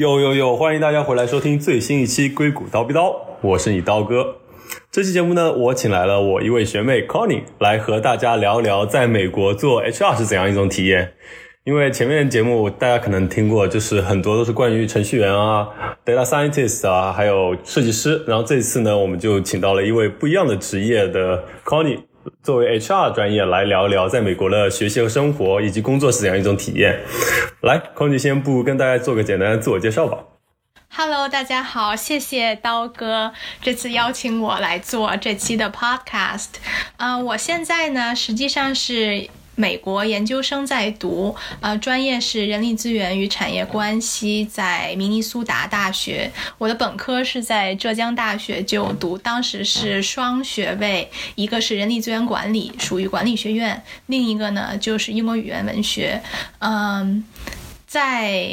呦呦呦！欢迎大家回来收听最新一期《硅谷刀逼刀》，我是你刀哥。这期节目呢，我请来了我一位学妹 Connie 来和大家聊聊在美国做 HR 是怎样一种体验。因为前面节目大家可能听过，就是很多都是关于程序员啊、data scientist 啊，还有设计师。然后这次呢，我们就请到了一位不一样的职业的 Connie。作为 HR 专业来聊一聊在美国的学习和生活以及工作是怎样一种体验。来，空姐先不跟大家做个简单的自我介绍吧。Hello，大家好，谢谢刀哥这次邀请我来做这期的 Podcast。嗯，我现在呢实际上是。美国研究生在读，呃，专业是人力资源与产业关系，在明尼苏达大学。我的本科是在浙江大学就读，当时是双学位，一个是人力资源管理，属于管理学院，另一个呢就是英国语言文学。嗯，在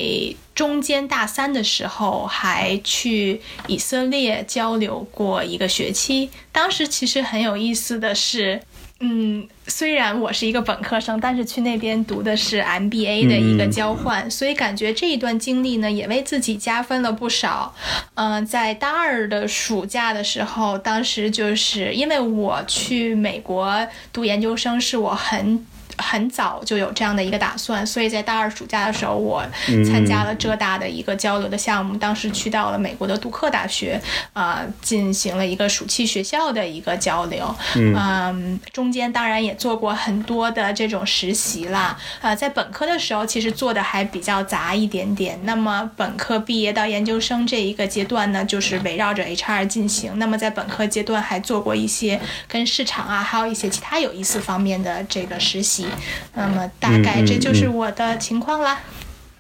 中间大三的时候还去以色列交流过一个学期，当时其实很有意思的是。嗯，虽然我是一个本科生，但是去那边读的是 MBA 的一个交换，所以感觉这一段经历呢，也为自己加分了不少。嗯，在大二的暑假的时候，当时就是因为我去美国读研究生，是我很。很早就有这样的一个打算，所以在大二暑假的时候，我参加了浙大的一个交流的项目。当时去到了美国的杜克大学，啊，进行了一个暑期学校的一个交流。嗯，中间当然也做过很多的这种实习啦。呃，在本科的时候，其实做的还比较杂一点点。那么本科毕业到研究生这一个阶段呢，就是围绕着 HR 进行。那么在本科阶段还做过一些跟市场啊，还有一些其他有意思方面的这个实习。那么大概这就是我的情况啦。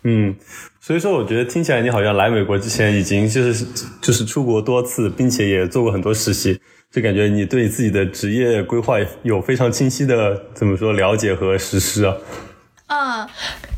嗯，所以说我觉得听起来你好像来美国之前已经就是就是出国多次，并且也做过很多实习，就感觉你对自己的职业规划有非常清晰的怎么说了解和实施啊。啊，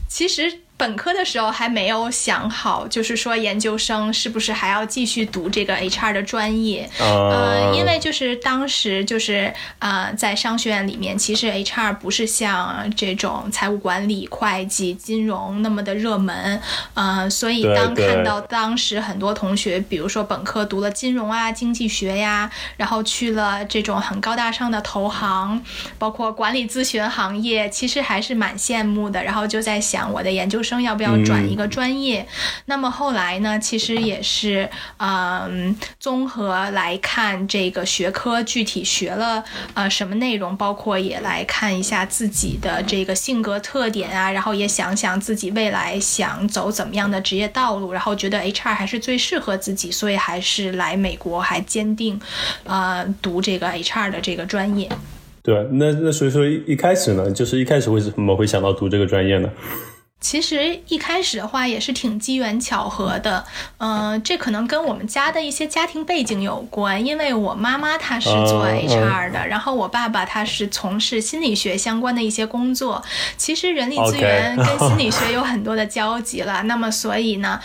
其实。本科的时候还没有想好，就是说研究生是不是还要继续读这个 HR 的专业？呃，因为就是当时就是啊，在商学院里面，其实 HR 不是像这种财务管理、会计、金融那么的热门，呃，所以当看到当时很多同学，比如说本科读了金融啊、经济学呀，然后去了这种很高大上的投行，包括管理咨询行业，其实还是蛮羡慕的。然后就在想我的研究生。生要不要转一个专业？那么后来呢？其实也是，嗯，综合来看这个学科具体学了呃什么内容，包括也来看一下自己的这个性格特点啊，然后也想想自己未来想走怎么样的职业道路，然后觉得 HR 还是最适合自己，所以还是来美国，还坚定，呃，读这个 HR 的这个专业。对，那那所以说一一开始呢，就是一开始为什么会想到读这个专业呢？其实一开始的话也是挺机缘巧合的，嗯，这可能跟我们家的一些家庭背景有关，因为我妈妈她是做 HR 的，然后我爸爸他是从事心理学相关的一些工作，其实人力资源跟心理学有很多的交集了，那么所以呢。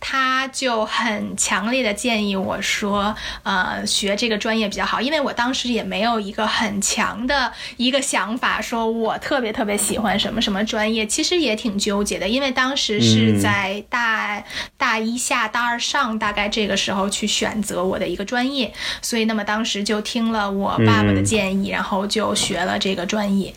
他就很强烈的建议我说，呃，学这个专业比较好，因为我当时也没有一个很强的一个想法，说我特别特别喜欢什么什么专业，其实也挺纠结的，因为当时是在大大一下大二上，大概这个时候去选择我的一个专业，所以那么当时就听了我爸爸的建议，然后就学了这个专业。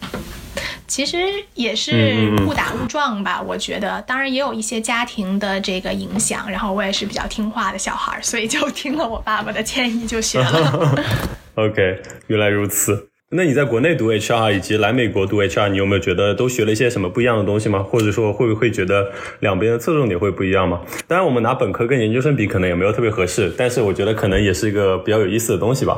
其实也是误打误撞吧，我觉得，当然也有一些家庭的这个影响，然后我也是比较听话的小孩，所以就听了我爸爸的建议就学了。OK，原来如此。那你在国内读 HR 以及来美国读 HR，你有没有觉得都学了一些什么不一样的东西吗？或者说会不会觉得两边的侧重点会不一样吗？当然，我们拿本科跟研究生比，可能也没有特别合适，但是我觉得可能也是一个比较有意思的东西吧。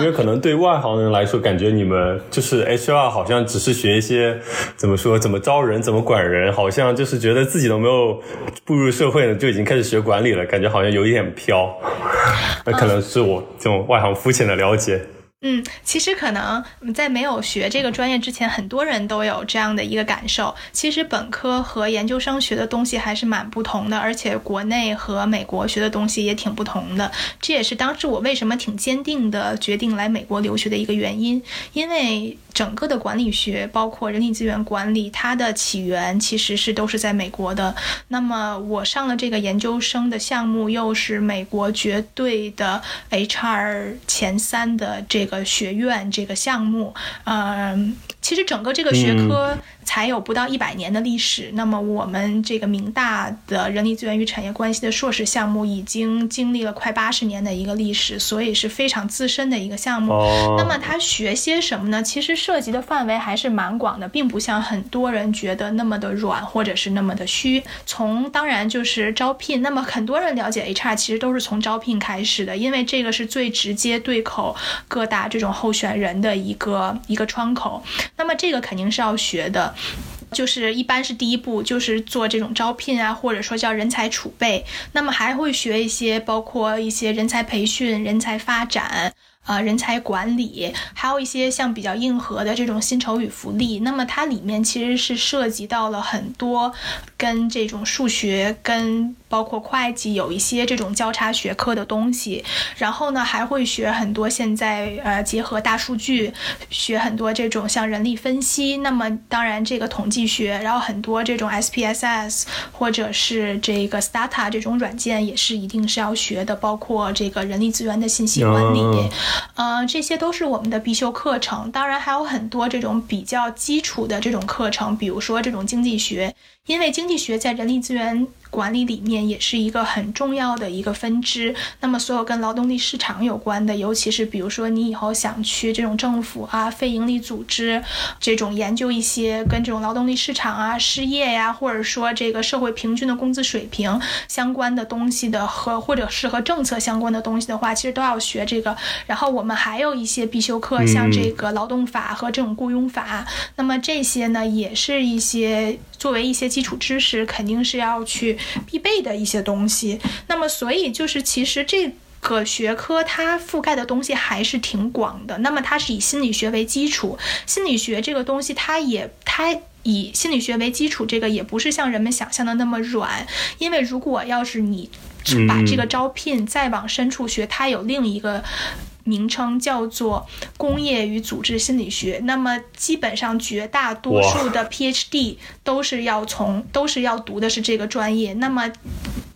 因为可能对外行人来说，感觉你们就是 HR，好像只是学一些怎么说，怎么招人，怎么管人，好像就是觉得自己都没有步入社会呢，就已经开始学管理了，感觉好像有一点飘。那可能是我这种外行肤浅的了解。嗯，其实可能在没有学这个专业之前，很多人都有这样的一个感受。其实本科和研究生学的东西还是蛮不同的，而且国内和美国学的东西也挺不同的。这也是当时我为什么挺坚定的决定来美国留学的一个原因，因为。整个的管理学，包括人力资源管理，它的起源其实是都是在美国的。那么我上了这个研究生的项目，又是美国绝对的 HR 前三的这个呃学院这个项目。嗯，其实整个这个学科。才有不到一百年的历史。那么我们这个明大的人力资源与产业关系的硕士项目已经经历了快八十年的一个历史，所以是非常资深的一个项目。那么它学些什么呢？其实涉及的范围还是蛮广的，并不像很多人觉得那么的软或者是那么的虚。从当然就是招聘，那么很多人了解 HR 其实都是从招聘开始的，因为这个是最直接对口各大这种候选人的一个一个窗口。那么这个肯定是要学的。就是一般是第一步，就是做这种招聘啊，或者说叫人才储备。那么还会学一些，包括一些人才培训、人才发展。啊，人才管理，还有一些像比较硬核的这种薪酬与福利，那么它里面其实是涉及到了很多跟这种数学、跟包括会计有一些这种交叉学科的东西。然后呢，还会学很多现在呃结合大数据，学很多这种像人力分析。那么当然这个统计学，然后很多这种 SPSS 或者是这个 Stata 这种软件也是一定是要学的，包括这个人力资源的信息管理。呃，这些都是我们的必修课程，当然还有很多这种比较基础的这种课程，比如说这种经济学，因为经济学在人力资源。管理里面也是一个很重要的一个分支。那么，所有跟劳动力市场有关的，尤其是比如说你以后想去这种政府啊、非营利组织这种研究一些跟这种劳动力市场啊、失业呀，或者说这个社会平均的工资水平相关的东西的和或者是和政策相关的东西的话，其实都要学这个。然后我们还有一些必修课，像这个劳动法和这种雇佣法。那么这些呢，也是一些作为一些基础知识，肯定是要去。必备的一些东西，那么所以就是其实这个学科它覆盖的东西还是挺广的。那么它是以心理学为基础，心理学这个东西它也它以心理学为基础，这个也不是像人们想象的那么软。因为如果要是你把这个招聘再往深处学，它有另一个。名称叫做工业与组织心理学。那么基本上绝大多数的 PhD 都是要从都是要读的是这个专业。那么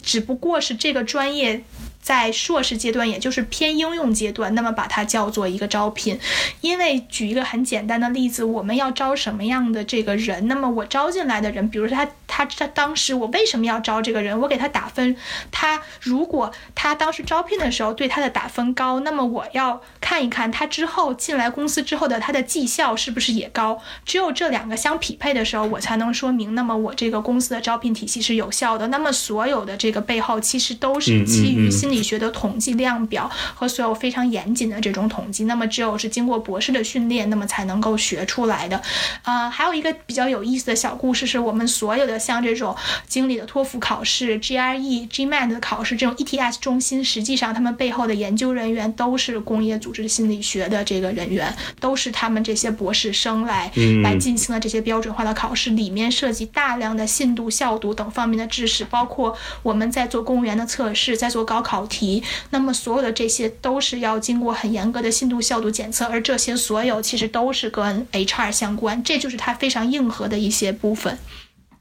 只不过是这个专业。在硕士阶段，也就是偏应用阶段，那么把它叫做一个招聘。因为举一个很简单的例子，我们要招什么样的这个人？那么我招进来的人，比如说他他他当时我为什么要招这个人？我给他打分，他如果他当时招聘的时候对他的打分高，那么我要看一看他之后进来公司之后的他的绩效是不是也高。只有这两个相匹配的时候，我才能说明，那么我这个公司的招聘体系是有效的。那么所有的这个背后其实都是基于心理。学的统计量表和所有非常严谨的这种统计，那么只有是经过博士的训练，那么才能够学出来的。呃，还有一个比较有意思的小故事，是我们所有的像这种经理的托福考试、GRE、GMAT 的考试，这种 ETS 中心，实际上他们背后的研究人员都是工业组织心理学的这个人员，都是他们这些博士生来来进行的这些标准化的考试，里面涉及大量的信度、效度等方面的知识，包括我们在做公务员的测试，在做高考。题，那么所有的这些都是要经过很严格的信度效度检测，而这些所有其实都是跟 HR 相关，这就是它非常硬核的一些部分。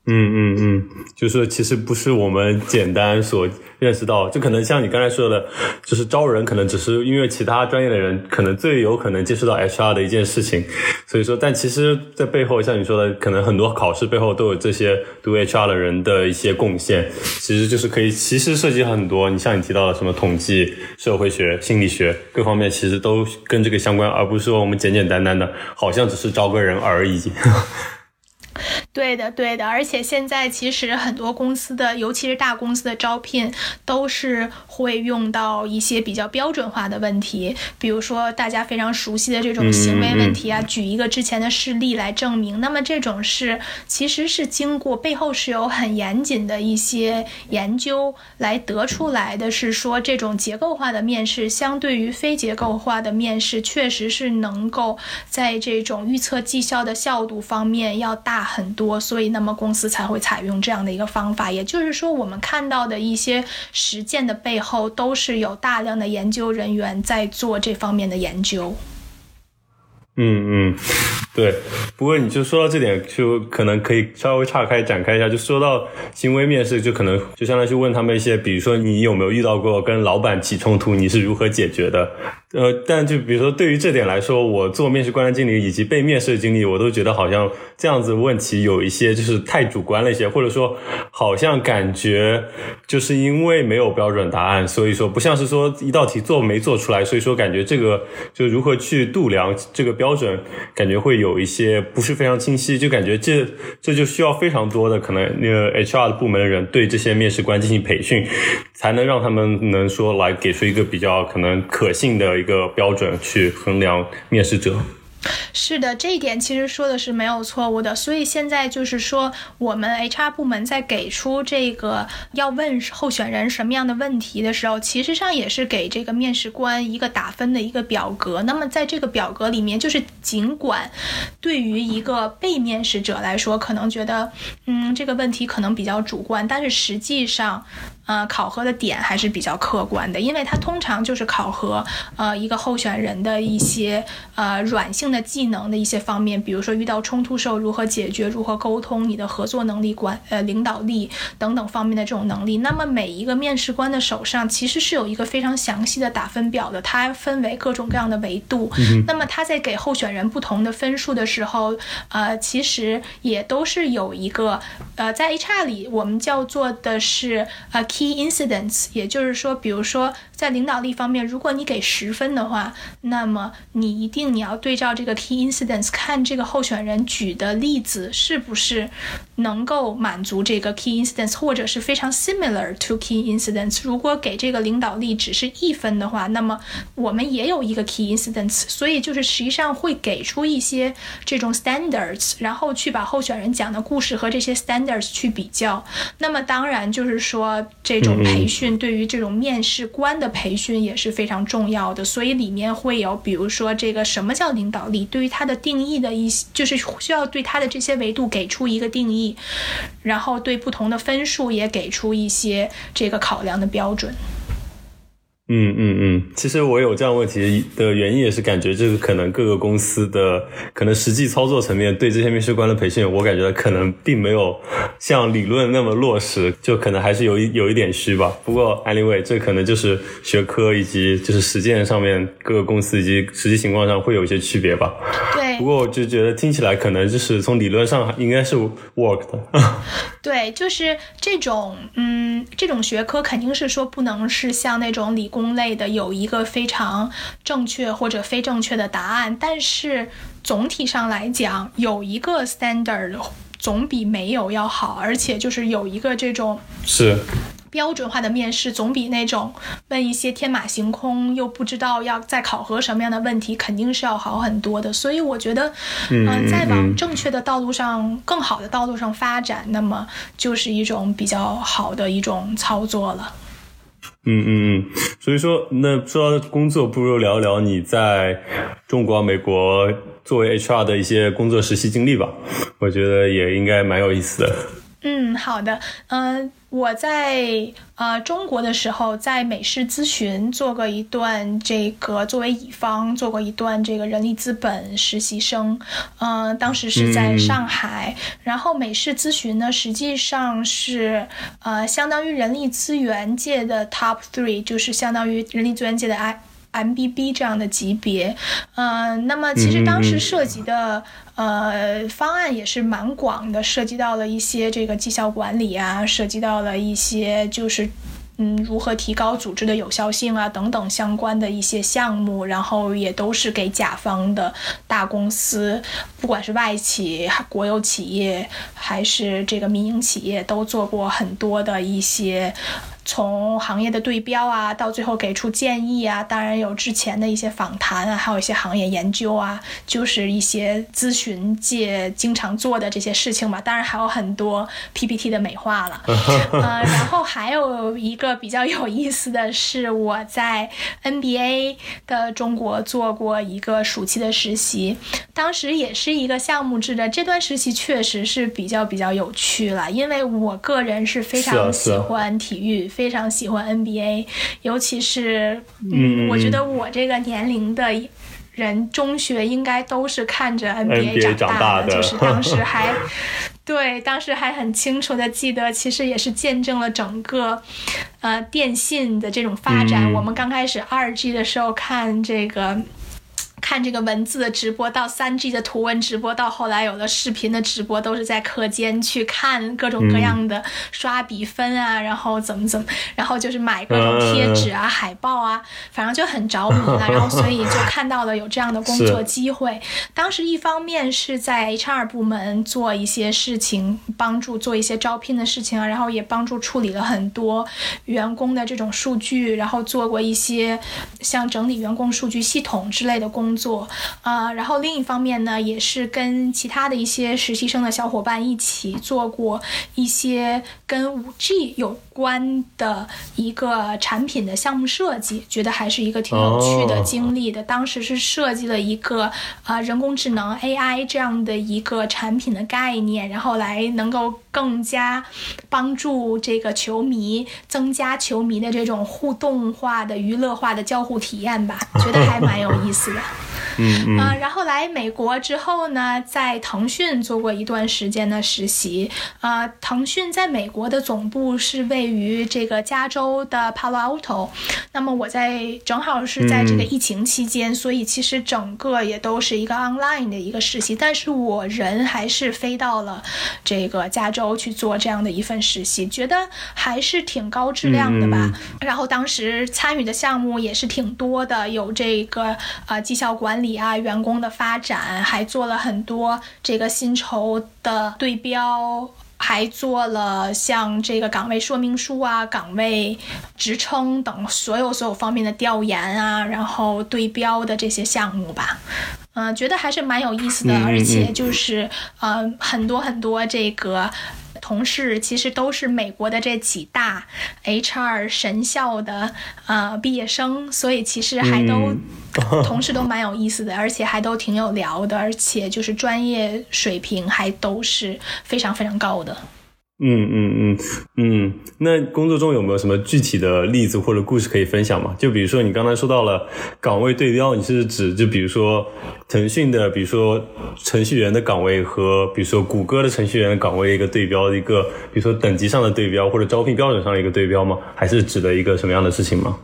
嗯嗯嗯，就是其实不是我们简单所认识到，就可能像你刚才说的，就是招人可能只是因为其他专业的人可能最有可能接触到 HR 的一件事情，所以说，但其实，在背后像你说的，可能很多考试背后都有这些读 HR 的人的一些贡献，其实就是可以，其实涉及很多。你像你提到的什么统计、社会学、心理学各方面，其实都跟这个相关，而不是说我们简简单单的，好像只是招个人而已。对的，对的，而且现在其实很多公司的，尤其是大公司的招聘，都是会用到一些比较标准化的问题，比如说大家非常熟悉的这种行为问题啊，举一个之前的事例来证明。那么这种是其实是经过背后是有很严谨的一些研究来得出来的，是说这种结构化的面试相对于非结构化的面试，确实是能够在这种预测绩效的效度方面要大很多。所以那么公司才会采用这样的一个方法。也就是说，我们看到的一些实践的背后，都是有大量的研究人员在做这方面的研究。嗯嗯，对。不过你就说到这点，就可能可以稍微岔开展开一下。就说到行为面试，就可能就相当于去问他们一些，比如说你有没有遇到过跟老板起冲突，你是如何解决的？呃，但就比如说对于这点来说，我做面试官的经历以及被面试的经历，我都觉得好像这样子问题有一些就是太主观了一些，或者说好像感觉就是因为没有标准答案，所以说不像是说一道题做没做出来，所以说感觉这个就如何去度量这个标准，感觉会有一些不是非常清晰，就感觉这这就需要非常多的可能那个 HR 的部门的人对这些面试官进行培训，才能让他们能说来给出一个比较可能可信的。一个标准去衡量面试者。是的，这一点其实说的是没有错误的。所以现在就是说，我们 HR 部门在给出这个要问候选人什么样的问题的时候，其实上也是给这个面试官一个打分的一个表格。那么在这个表格里面，就是尽管对于一个被面试者来说，可能觉得嗯这个问题可能比较主观，但是实际上，呃，考核的点还是比较客观的，因为它通常就是考核呃一个候选人的一些呃软性的技能的一些方面，比如说遇到冲突时候如何解决、如何沟通、你的合作能力、管呃领导力等等方面的这种能力。那么每一个面试官的手上其实是有一个非常详细的打分表的，它分为各种各样的维度。那么他在给候选人不同的分数的时候，呃，其实也都是有一个呃，在 HR 里我们叫做的是呃 key incidents，也就是说，比如说。在领导力方面，如果你给十分的话，那么你一定你要对照这个 key incidents，看这个候选人举的例子是不是能够满足这个 key incidents，或者是非常 similar to key incidents。如果给这个领导力只是一分的话，那么我们也有一个 key incidents，所以就是实际上会给出一些这种 standards，然后去把候选人讲的故事和这些 standards 去比较。那么当然就是说，这种培训对于这种面试官的。培训也是非常重要的，所以里面会有，比如说这个什么叫领导力，对于它的定义的一些，就是需要对它的这些维度给出一个定义，然后对不同的分数也给出一些这个考量的标准。嗯嗯嗯，其实我有这样问题的原因也是感觉这个可能各个公司的可能实际操作层面对这些面试官的培训，我感觉可能并没有像理论那么落实，就可能还是有一有一点虚吧。不过 anyway，这可能就是学科以及就是实践上面各个公司以及实际情况上会有一些区别吧。对。不过我就觉得听起来可能就是从理论上应该是 work 的。对，就是这种嗯，这种学科肯定是说不能是像那种理。工类的有一个非常正确或者非正确的答案，但是总体上来讲，有一个 standard 总比没有要好，而且就是有一个这种是标准化的面试，总比那种问一些天马行空又不知道要在考核什么样的问题，肯定是要好很多的。所以我觉得，嗯，在往正确的道路上、更好的道路上发展，那么就是一种比较好的一种操作了。嗯嗯嗯，所以说，那说到工作，不如聊聊你在中国、美国作为 HR 的一些工作实习经历吧。我觉得也应该蛮有意思的。嗯，好的，嗯。我在呃中国的时候，在美式咨询做过一段这个作为乙方做过一段这个人力资本实习生，嗯，当时是在上海。然后美式咨询呢，实际上是呃相当于人力资源界的 top three，就是相当于人力资源界的 I。MBB 这样的级别，嗯，那么其实当时涉及的呃方案也是蛮广的，涉及到了一些这个绩效管理啊，涉及到了一些就是嗯，如何提高组织的有效性啊，等等相关的一些项目，然后也都是给甲方的大公司，不管是外企、国有企业还是这个民营企业，都做过很多的一些。从行业的对标啊，到最后给出建议啊，当然有之前的一些访谈啊，还有一些行业研究啊，就是一些咨询界经常做的这些事情嘛。当然还有很多 PPT 的美化了。呃，然后还有一个比较有意思的是，我在 NBA 的中国做过一个暑期的实习，当时也是一个项目制的。这段实习确实是比较比较有趣了，因为我个人是非常喜欢体育。非常喜欢 NBA，尤其是，嗯，我觉得我这个年龄的人，中学应该都是看着 NBA 长大的，就是当时 还，对，当时还很清楚的记得，其实也是见证了整个，呃，电信的这种发展。我们刚开始二 G 的时候看这个。看这个文字的直播，到三 G 的图文直播，到后来有了视频的直播，都是在课间去看各种各样的刷比分啊，然后怎么怎么，然后就是买各种贴纸啊、海报啊，反正就很着迷了。然后所以就看到了有这样的工作机会。当时一方面是在 HR 部门做一些事情，帮助做一些招聘的事情啊，然后也帮助处理了很多员工的这种数据，然后做过一些像整理员工数据系统之类的工。作啊，然后另一方面呢，也是跟其他的一些实习生的小伙伴一起做过一些跟五 G 有关的一个产品的项目设计，觉得还是一个挺有趣的经历的。当时是设计了一个啊人工智能 AI 这样的一个产品的概念，然后来能够更加帮助这个球迷增加球迷的这种互动化的娱乐化的交互体验吧，觉得还蛮有意思的。嗯嗯，然后来美国之后呢，在腾讯做过一段时间的实习。呃，腾讯在美国的总部是位于这个加州的 Palo Alto。那么我在正好是在这个疫情期间，所以其实整个也都是一个 online 的一个实习。但是我人还是飞到了这个加州去做这样的一份实习，觉得还是挺高质量的吧。然后当时参与的项目也是挺多的，有这个呃绩效管理。啊，员工的发展，还做了很多这个薪酬的对标，还做了像这个岗位说明书啊、岗位职称等所有所有方面的调研啊，然后对标的这些项目吧。嗯，觉得还是蛮有意思的，而且就是呃，很多很多这个。同事其实都是美国的这几大 HR 神校的呃毕业生，所以其实还都 同事都蛮有意思的，而且还都挺有聊的，而且就是专业水平还都是非常非常高的。嗯嗯嗯嗯，那工作中有没有什么具体的例子或者故事可以分享吗？就比如说你刚才说到了岗位对标，你是指就比如说腾讯的，比如说程序员的岗位和比如说谷歌的程序员的岗位一个对标，一个比如说等级上的对标或者招聘标准上的一个对标吗？还是指的一个什么样的事情吗？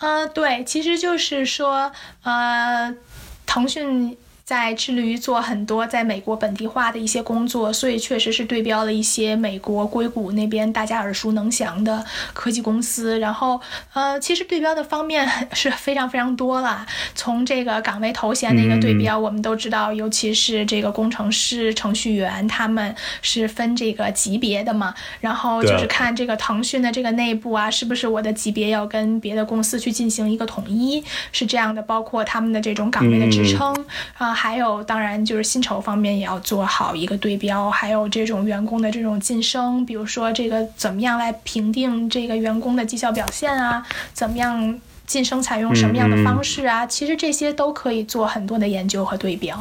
呃，对，其实就是说，呃，腾讯。在致力于做很多在美国本地化的一些工作，所以确实是对标了一些美国硅谷那边大家耳熟能详的科技公司。然后，呃，其实对标的方面 是非常非常多了。从这个岗位头衔的一个对标，我们都知道，尤其是这个工程师、程序员，他们是分这个级别的嘛。然后就是看这个腾讯的这个内部啊，是不是我的级别要跟别的公司去进行一个统一，是这样的。包括他们的这种岗位的职称啊。还有，当然就是薪酬方面也要做好一个对标，还有这种员工的这种晋升，比如说这个怎么样来评定这个员工的绩效表现啊？怎么样晋升采用什么样的方式啊？其实这些都可以做很多的研究和对标。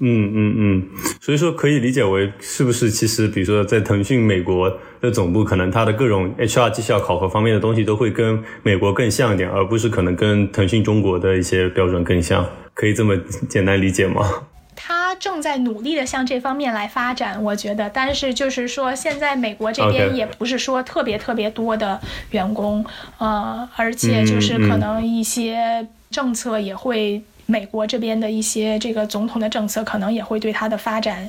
嗯嗯嗯，所以说可以理解为是不是？其实比如说在腾讯美国的总部，可能它的各种 HR 绩效考核方面的东西都会跟美国更像一点，而不是可能跟腾讯中国的一些标准更像。可以这么简单理解吗？他正在努力的向这方面来发展，我觉得。但是就是说，现在美国这边也不是说特别特别多的员工，呃，而且就是可能一些政策也会。美国这边的一些这个总统的政策，可能也会对它的发展，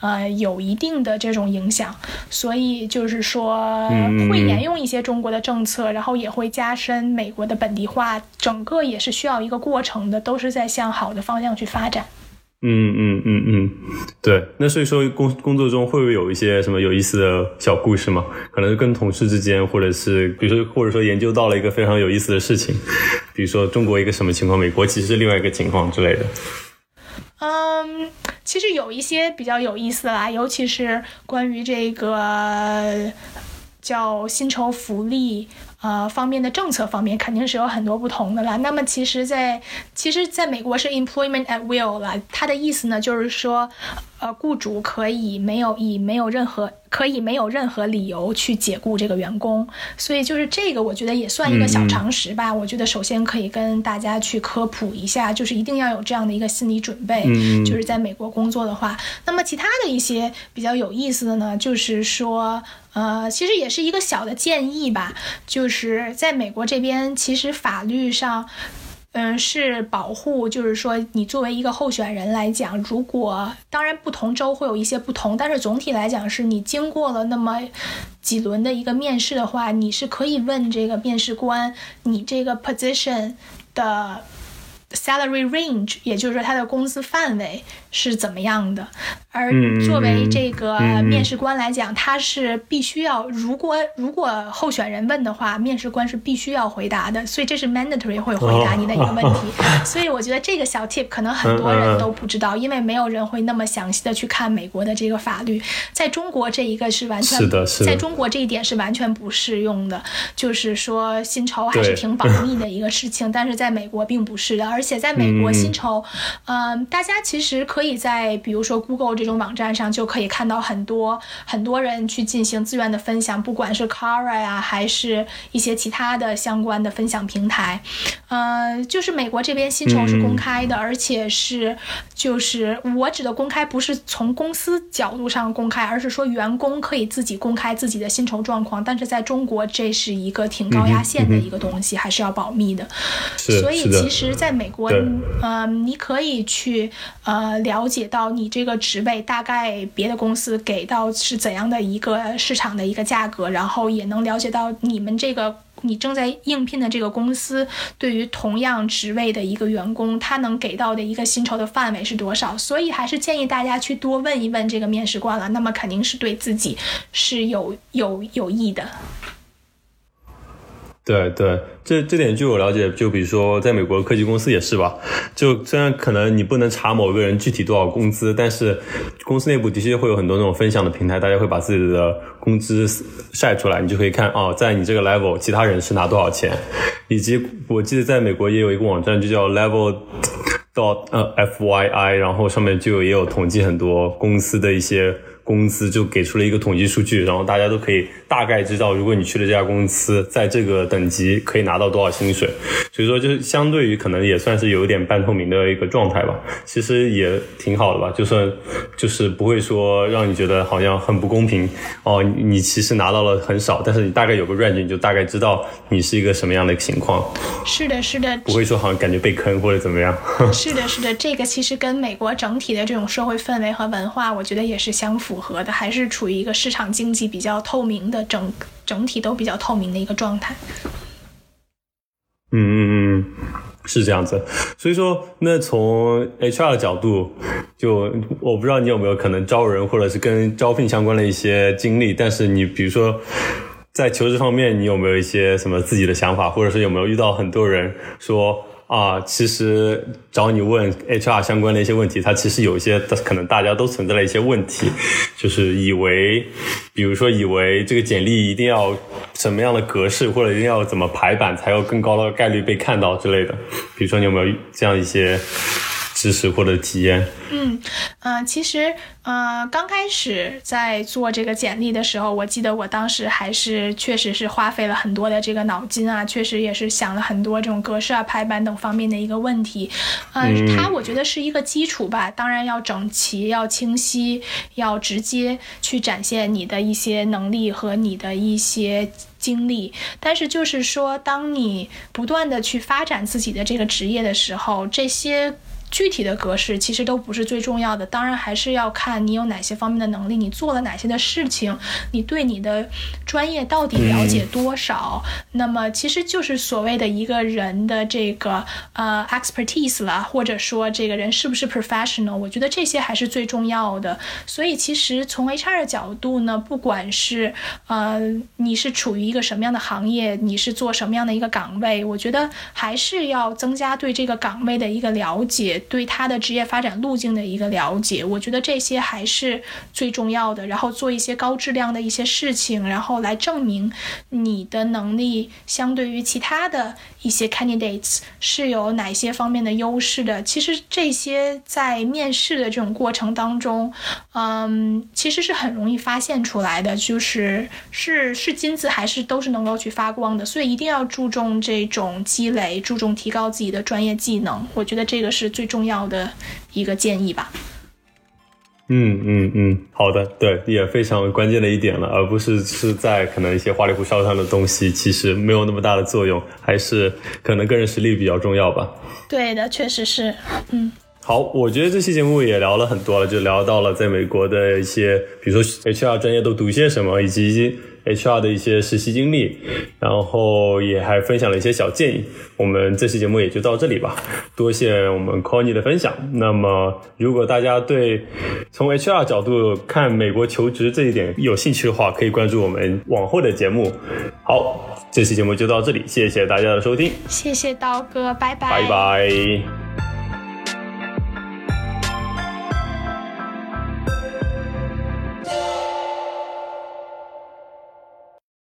呃有一定的这种影响，所以就是说会沿用一些中国的政策，然后也会加深美国的本地化，整个也是需要一个过程的，都是在向好的方向去发展。嗯嗯嗯嗯，对。那所以说工工作中会不会有一些什么有意思的小故事吗？可能是跟同事之间，或者是比如说或者说研究到了一个非常有意思的事情，比如说中国一个什么情况，美国其实是另外一个情况之类的。嗯，其实有一些比较有意思啦，尤其是关于这个叫薪酬福利。呃，方面的政策方面肯定是有很多不同的啦。那么其实，在其实在美国是 employment at will 了，它的意思呢就是说，呃，雇主可以没有以没有任何可以没有任何理由去解雇这个员工。所以就是这个，我觉得也算一个小常识吧。我觉得首先可以跟大家去科普一下，就是一定要有这样的一个心理准备。就是在美国工作的话，那么其他的一些比较有意思的呢，就是说。呃，其实也是一个小的建议吧，就是在美国这边，其实法律上，嗯，是保护，就是说你作为一个候选人来讲，如果当然不同州会有一些不同，但是总体来讲，是你经过了那么几轮的一个面试的话，你是可以问这个面试官，你这个 position 的。Salary range，也就是说他的工资范围是怎么样的？而作为这个面试官来讲，他是必须要，如果如果候选人问的话，面试官是必须要回答的，所以这是 mandatory 会回答你的一个问题。所以我觉得这个小 tip 可能很多人都不知道，因为没有人会那么详细的去看美国的这个法律。在中国这一个是完全，在中国这一点是完全不适用的，就是说薪酬还是挺保密的一个事情，但是在美国并不是的。而且在美国，薪酬，嗯，大家其实可以在比如说 Google 这种网站上就可以看到很多很多人去进行资源的分享，不管是 Quora 呀，还是一些其他的相关的分享平台，呃，就是美国这边薪酬是公开的，而且是就是我指的公开不是从公司角度上公开，而是说员工可以自己公开自己的薪酬状况，但是在中国这是一个挺高压线的一个东西，还是要保密的，所以其实在美。国，嗯，你可以去呃了解到你这个职位大概别的公司给到是怎样的一个市场的一个价格，然后也能了解到你们这个你正在应聘的这个公司对于同样职位的一个员工，他能给到的一个薪酬的范围是多少。所以还是建议大家去多问一问这个面试官了，那么肯定是对自己是有有有益的。对对，这这点据我了解，就比如说在美国科技公司也是吧。就虽然可能你不能查某个人具体多少工资，但是公司内部的确会有很多那种分享的平台，大家会把自己的工资晒出来，你就可以看哦，在你这个 level，其他人是拿多少钱。以及我记得在美国也有一个网站，就叫 level dot 呃 f y i，然后上面就也有统计很多公司的一些。工资就给出了一个统计数据，然后大家都可以大概知道，如果你去了这家公司，在这个等级可以拿到多少薪水。所以说，就是相对于可能也算是有一点半透明的一个状态吧。其实也挺好的吧，就算就是不会说让你觉得好像很不公平哦。你其实拿到了很少，但是你大概有个 range，你就大概知道你是一个什么样的情况。是的，是的，不会说好像感觉被坑或者怎么样。是的，是的，这个其实跟美国整体的这种社会氛围和文化，我觉得也是相符。符合的还是处于一个市场经济比较透明的整整体都比较透明的一个状态。嗯嗯嗯，是这样子。所以说，那从 HR 的角度，就我不知道你有没有可能招人或者是跟招聘相关的一些经历，但是你比如说在求职方面，你有没有一些什么自己的想法，或者是有没有遇到很多人说？啊，其实找你问 HR 相关的一些问题，它其实有一些可能大家都存在了一些问题，就是以为，比如说以为这个简历一定要什么样的格式，或者一定要怎么排版才有更高的概率被看到之类的。比如说你有没有这样一些？知识或者体验，嗯，呃，其实，呃，刚开始在做这个简历的时候，我记得我当时还是确实是花费了很多的这个脑筋啊，确实也是想了很多这种格式啊、排版等方面的一个问题。嗯，它我觉得是一个基础吧，当然要整齐、要清晰、要直接去展现你的一些能力和你的一些经历。但是就是说，当你不断的去发展自己的这个职业的时候，这些。具体的格式其实都不是最重要的，当然还是要看你有哪些方面的能力，你做了哪些的事情，你对你的专业到底了解多少。那么其实就是所谓的一个人的这个呃 expertise 啦，或者说这个人是不是 professional，我觉得这些还是最重要的。所以其实从 HR 的角度呢，不管是呃你是处于一个什么样的行业，你是做什么样的一个岗位，我觉得还是要增加对这个岗位的一个了解。对他的职业发展路径的一个了解，我觉得这些还是最重要的。然后做一些高质量的一些事情，然后来证明你的能力相对于其他的一些 candidates 是有哪些方面的优势的。其实这些在面试的这种过程当中，嗯，其实是很容易发现出来的，就是是是金子还是都是能够去发光的。所以一定要注重这种积累，注重提高自己的专业技能。我觉得这个是最。重要的一个建议吧。嗯嗯嗯，好的，对，也非常关键的一点了，而不是是在可能一些花里胡哨上的东西，其实没有那么大的作用，还是可能个人实力比较重要吧。对的，确实是，嗯。好，我觉得这期节目也聊了很多了，就聊到了在美国的一些，比如说 HR 专业都读些什么，以及。HR 的一些实习经历，然后也还分享了一些小建议。我们这期节目也就到这里吧，多谢我们 Connie 的分享。那么，如果大家对从 HR 角度看美国求职这一点有兴趣的话，可以关注我们往后的节目。好，这期节目就到这里，谢谢大家的收听，谢谢刀哥，拜拜，拜拜。